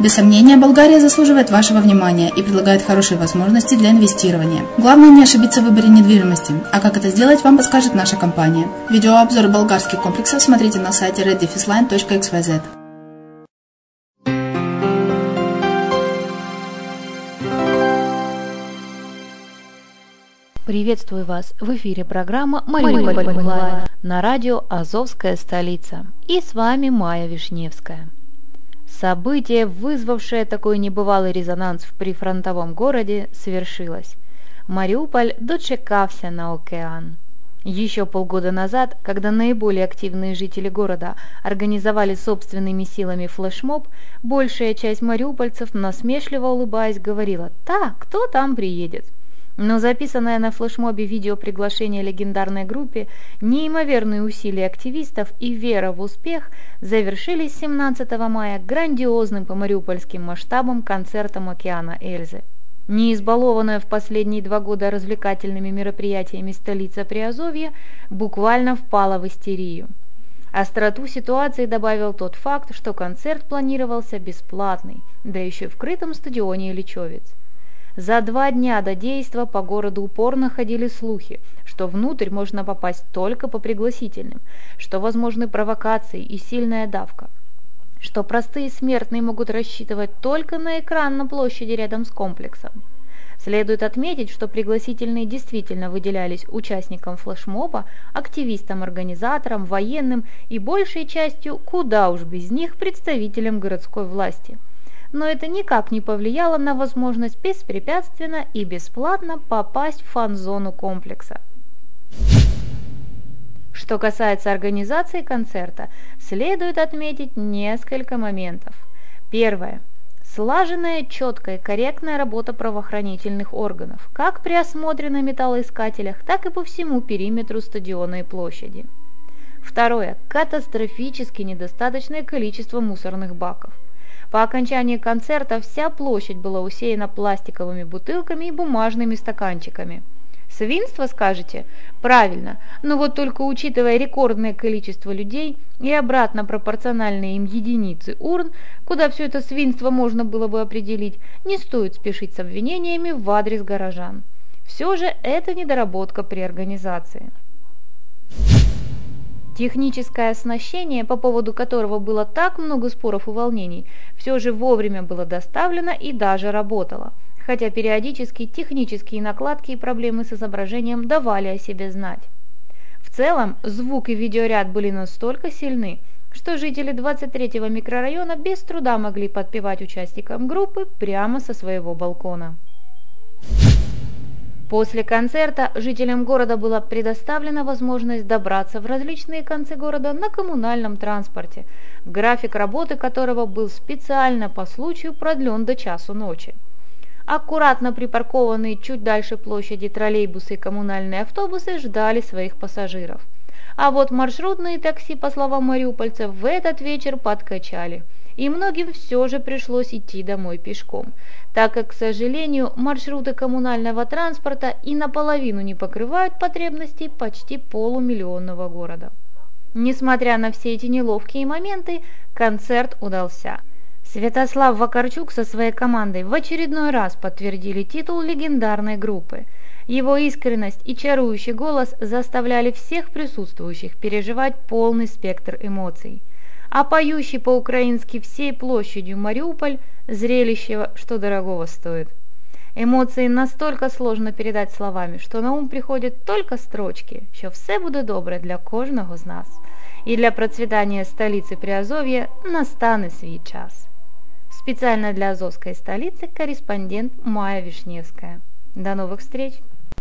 Без сомнения, Болгария заслуживает вашего внимания и предлагает хорошие возможности для инвестирования. Главное не ошибиться в выборе недвижимости, а как это сделать, вам подскажет наша компания. Видеообзор болгарских комплексов смотрите на сайте reddefisline.xyz. Приветствую вас! В эфире программа «Мариуполь на радио «Азовская столица». И с вами Майя Вишневская. Событие, вызвавшее такой небывалый резонанс в прифронтовом городе, свершилось. Мариуполь дочекався на океан. Еще полгода назад, когда наиболее активные жители города организовали собственными силами флешмоб, большая часть мариупольцев, насмешливо улыбаясь, говорила «Так, кто там приедет?». Но записанное на флешмобе видео приглашение легендарной группе, неимоверные усилия активистов и вера в успех завершились 17 мая грандиозным по мариупольским масштабам концертом «Океана Эльзы». Не избалованная в последние два года развлекательными мероприятиями столица Приазовья буквально впала в истерию. Остроту ситуации добавил тот факт, что концерт планировался бесплатный, да еще в крытом стадионе Ильичевец. За два дня до действа по городу упорно ходили слухи, что внутрь можно попасть только по пригласительным, что возможны провокации и сильная давка – что простые смертные могут рассчитывать только на экран на площади рядом с комплексом. Следует отметить, что пригласительные действительно выделялись участникам флешмоба, активистам, организаторам, военным и большей частью, куда уж без них, представителям городской власти. Но это никак не повлияло на возможность беспрепятственно и бесплатно попасть в фан-зону комплекса. Что касается организации концерта, следует отметить несколько моментов. Первое. Слаженная, четкая, корректная работа правоохранительных органов, как при осмотре на металлоискателях, так и по всему периметру стадиона и площади. Второе. Катастрофически недостаточное количество мусорных баков. По окончании концерта вся площадь была усеяна пластиковыми бутылками и бумажными стаканчиками – Свинство, скажете? Правильно, но вот только учитывая рекордное количество людей и обратно пропорциональные им единицы урн, куда все это свинство можно было бы определить, не стоит спешить с обвинениями в адрес горожан. Все же это недоработка при организации. Техническое оснащение, по поводу которого было так много споров и волнений, все же вовремя было доставлено и даже работало – хотя периодически технические накладки и проблемы с изображением давали о себе знать. В целом, звук и видеоряд были настолько сильны, что жители 23-го микрорайона без труда могли подпевать участникам группы прямо со своего балкона. После концерта жителям города была предоставлена возможность добраться в различные концы города на коммунальном транспорте, график работы которого был специально по случаю продлен до часу ночи. Аккуратно припаркованные чуть дальше площади троллейбусы и коммунальные автобусы ждали своих пассажиров. А вот маршрутные такси, по словам мариупольцев, в этот вечер подкачали. И многим все же пришлось идти домой пешком, так как, к сожалению, маршруты коммунального транспорта и наполовину не покрывают потребностей почти полумиллионного города. Несмотря на все эти неловкие моменты, концерт удался – Святослав Вакарчук со своей командой в очередной раз подтвердили титул легендарной группы. Его искренность и чарующий голос заставляли всех присутствующих переживать полный спектр эмоций А поющий по-украински всей площадью Мариуполь – зрелище, что дорогого стоит. Эмоции настолько сложно передать словами, что на ум приходят только строчки, що все буде добре для кожного з нас. І для процвітання столиці Приазов'я настане свій час. Специально для Азовской столицы корреспондент Майя Вишневская. До новых встреч!